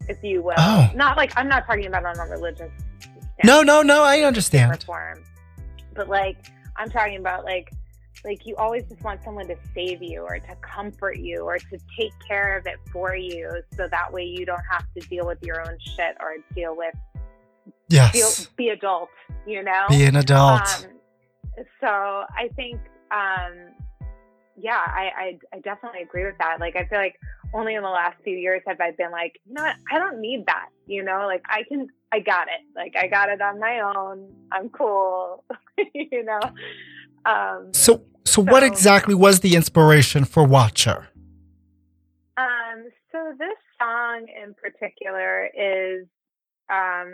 [SPEAKER 3] if you will.
[SPEAKER 2] Oh.
[SPEAKER 3] Not like I'm not talking about on a religious.
[SPEAKER 2] No no no i understand
[SPEAKER 3] form. But like I'm talking about like like you always just want someone to save you or to comfort you or to take care of it for you so that way you don't have to deal with your own shit or deal with
[SPEAKER 2] yes
[SPEAKER 3] feel, be adult, you know?
[SPEAKER 2] be an adult
[SPEAKER 3] Um, so I think, um, yeah, I, I, I definitely agree with that. Like, I feel like only in the last few years have I been like, you know what? I don't need that. You know, like I can, I got it. Like I got it on my own. I'm cool. you know? Um,
[SPEAKER 2] so so what exactly was the inspiration for watcher
[SPEAKER 3] Um, so this song in particular is, um,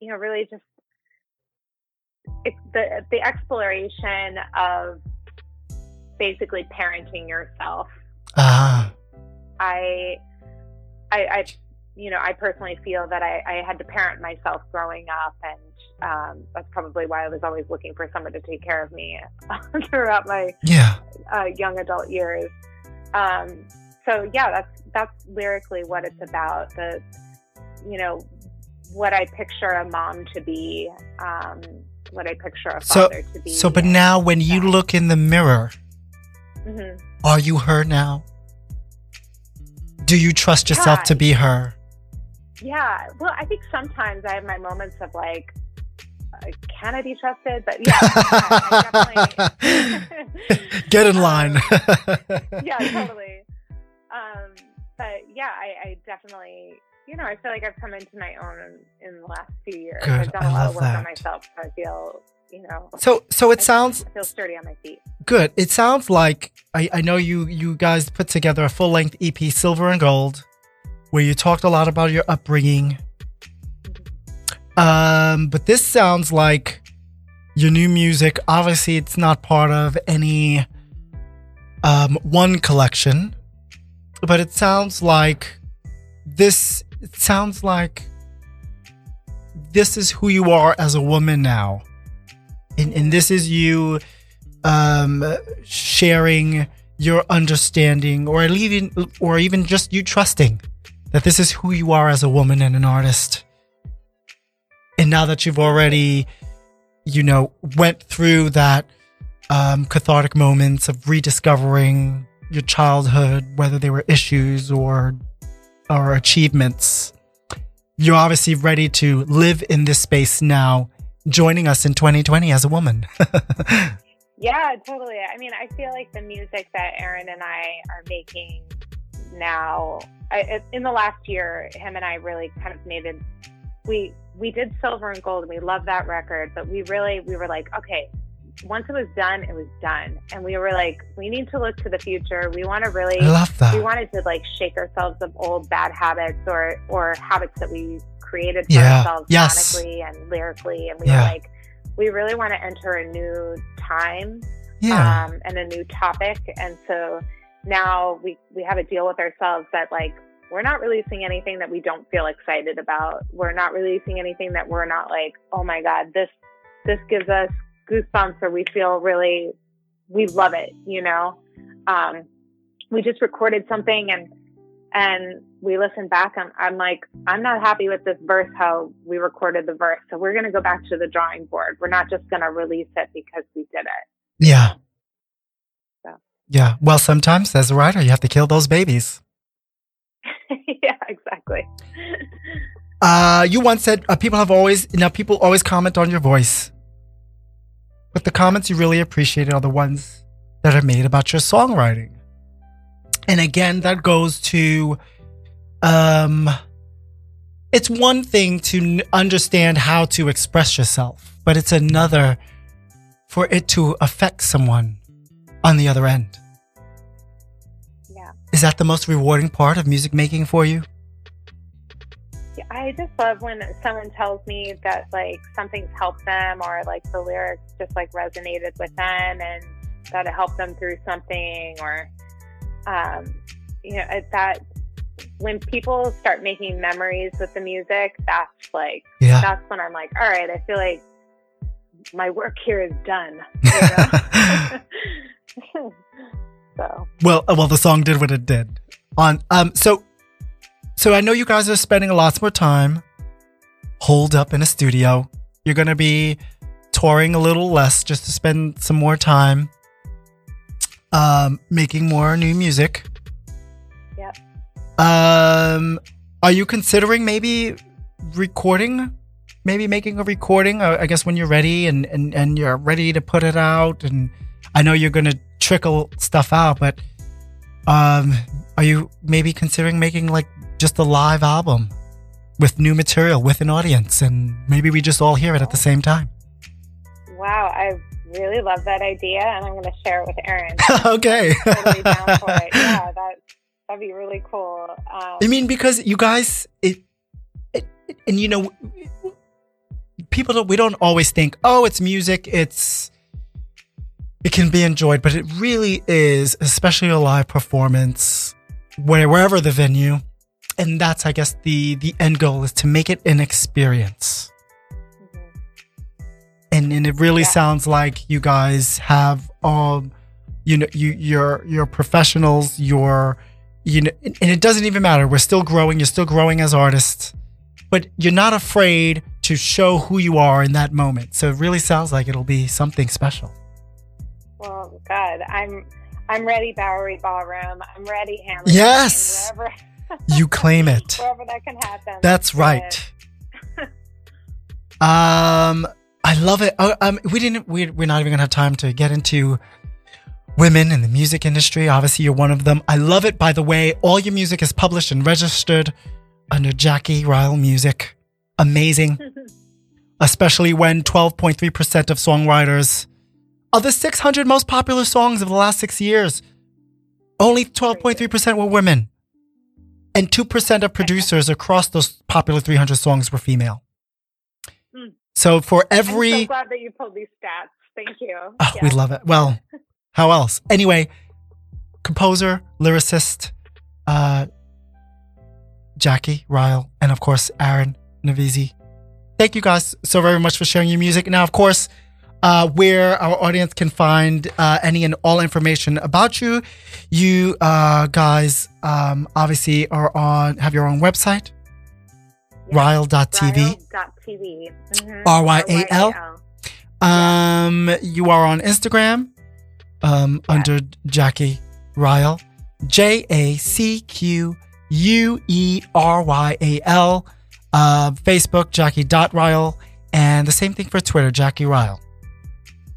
[SPEAKER 3] you know, really just it's the the exploration of basically parenting yourself.
[SPEAKER 2] ah
[SPEAKER 3] I, I, I, you know, I personally feel that I, I had to parent myself growing up, and um, that's probably why I was always looking for someone to take care of me throughout my
[SPEAKER 2] yeah
[SPEAKER 3] uh, young adult years. Um, so yeah, that's that's lyrically what it's about. The you know what I picture a mom to be, um, what I picture a
[SPEAKER 2] So-
[SPEAKER 3] father to be.
[SPEAKER 2] so but now when you
[SPEAKER 3] Yeah.
[SPEAKER 2] look in the mirror
[SPEAKER 3] hmm
[SPEAKER 2] are you her now do you trust yourself
[SPEAKER 3] Yeah.
[SPEAKER 2] to be her
[SPEAKER 3] yeah, well, I think sometimes I have my moments of like, uh, can I be trusted? But yeah, I definitely.
[SPEAKER 2] get in line
[SPEAKER 3] yeah, totally. Um, but yeah, I, I definitely, you know, I feel like I've come into my own in, in the last few years.
[SPEAKER 2] Good.
[SPEAKER 3] I've done a lot of work on myself, so I feel you know.
[SPEAKER 2] So so it
[SPEAKER 3] I-
[SPEAKER 2] sounds
[SPEAKER 3] feel sturdy on my feet.
[SPEAKER 2] good. It sounds like I, I know you you guys put together a full length EP, Silver and Gold, where you talked a lot about your upbringing. Um, but this sounds like your new music. Obviously, it's not part of any um, one collection, but it sounds like this. It sounds like this is who you are as a woman now, and and this is you um, sharing your understanding, or even or even just you trusting that this is who you are as a woman and an artist. And now that you've already, you know, went through that um, cathartic moments of rediscovering your childhood, whether they were issues or or achievements, you're obviously ready to live in this space now, joining us in 2020 as a woman.
[SPEAKER 3] Yeah, totally. I mean, I feel like the music that Aaron and I are making now, I, in the last year, him and I really kind of made it. We we did silver and gold, and we love that record. But we really we were like, okay, once it was done, it was done, and we were like, we need to look to the future. We want to really.
[SPEAKER 2] I love
[SPEAKER 3] we wanted to like shake ourselves of old bad habits or or habits that we created for
[SPEAKER 2] Yeah.
[SPEAKER 3] ourselves
[SPEAKER 2] Yes.
[SPEAKER 3] sonically and lyrically and we
[SPEAKER 2] Yeah.
[SPEAKER 3] were like we really want to enter a new time
[SPEAKER 2] Yeah.
[SPEAKER 3] um, and a new topic and so now we we have a deal with ourselves that like we're not releasing anything that we don't feel excited about we're not releasing anything that we're not like oh my god this this gives us goosebumps or we feel really we love it you know um, we just recorded something and and we listened back and I'm like, I'm not happy with this verse, how we recorded the verse. So we're going to go back to the drawing board. We're not just going to release it because we did it.
[SPEAKER 2] yeah.
[SPEAKER 3] So.
[SPEAKER 2] Yeah. Well, sometimes as a writer, you have to kill those babies.
[SPEAKER 3] yeah, exactly.
[SPEAKER 2] Uh, you once said uh, people have always now people always comment on your voice, but the comments you really appreciated are the ones that are made about your songwriting. And again, that goes to, um, it's one thing to understand how to express yourself, but it's another for it to affect someone on the other end.
[SPEAKER 3] Yeah.
[SPEAKER 2] Is that the most rewarding part of music making for you?
[SPEAKER 3] Yeah, I just love when someone tells me that like something's helped them or like the lyrics just like resonated with them and that it helped them through something or, um, you know, that when people start making memories with the music, that's like,
[SPEAKER 2] Yeah.
[SPEAKER 3] that's when I'm like, all right, I feel like my work here is done. You know? so
[SPEAKER 2] Well, uh, well, the song did what it did. On um, so, so I know you guys are spending a lot more time holed up in a studio. You're gonna be touring a little less just to spend some more time, um, making more new music.
[SPEAKER 3] Yep.
[SPEAKER 2] Um, are you considering maybe recording? Maybe making a recording. I guess when you're ready and, and and you're ready to put it out. And I know you're gonna trickle stuff out, but um, are you maybe considering making like just a live album with new material with an audience, and maybe we just all hear it at the same time?
[SPEAKER 3] wow, I really love that idea and I'm going to share it with Aaron.
[SPEAKER 2] okay.
[SPEAKER 3] totally down for it. Yeah, that that'd be really cool. Um,
[SPEAKER 2] I mean, because you guys, it, it, and you know, people don't. We don't always think, oh, it's music. It's it can be enjoyed, but it really is, especially a live performance, where wherever the venue, and that's, I guess, the the end goal is to make it an experience. And and it really
[SPEAKER 3] Yeah.
[SPEAKER 2] sounds like you guys have um, you know, you you're you're professionals. You're you know, and it doesn't even matter. We're still growing. You're still growing as artists, but you're not afraid to show who you are in that moment. So it really sounds like it'll be something special.
[SPEAKER 3] Well, God, I'm I'm ready, Bowery Ballroom. I'm ready, Hamilton.
[SPEAKER 2] Yes!
[SPEAKER 3] Wherever,
[SPEAKER 2] You claim it.
[SPEAKER 3] wherever that can happen.
[SPEAKER 2] That's right. Um, I love it. Oh, um, we didn't. We, we're not even gonna have time to get into women in the music industry. Obviously, you're one of them. I love it. By the way, all your music is published and registered under Jacque Ryal Music. Amazing. especially when 12.3% of songwriters of the 600 most popular songs of the last six years, only 12.3% were women. And 2% of producers across those popular 300 songs were female. So for every, I'm
[SPEAKER 3] so glad that you pulled these stats. Thank you.
[SPEAKER 2] Oh, we love it. Well, how else? Anyway, composer, lyricist, uh, Jacque Ryal, and of course Aaron Nevezie. Thank you guys so very much for sharing your music. Now, of course, uh, where our audience can find uh, any and all information about you, you uh, guys um, obviously are on have your own website,
[SPEAKER 3] Yeah.
[SPEAKER 2] Ryal.tv.
[SPEAKER 3] Ryal.tv. Mhm.
[SPEAKER 2] R-Y-A-L?
[SPEAKER 3] R-Y-A-L.
[SPEAKER 2] Um, you are on Instagram, um,
[SPEAKER 3] Yeah.
[SPEAKER 2] under Jacque Ryal, J A C Q U E R Y A L. Uh, Facebook, Jacque dot Ryal, and the same thing for Twitter, Jacque Ryal.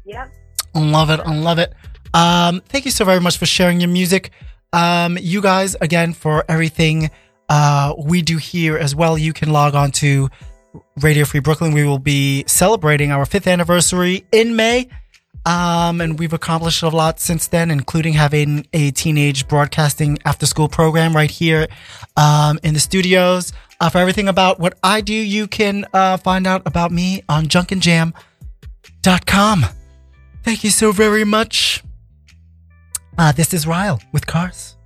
[SPEAKER 3] Yep.
[SPEAKER 2] I love it. I love it. Um, thank you so very much for sharing your music. Um, you guys, again, for everything uh, we do here as well, you can log on to Radio Free Brooklyn. We will be celebrating our fifth anniversary in May. Um, and we've accomplished a lot since then, including having a teenage broadcasting after school program right here um, in the studios. Uh, for everything about what I do, you can uh, find out about me on junkandjam.com. Thank you so very much. Uh, this is Ryal with Cars.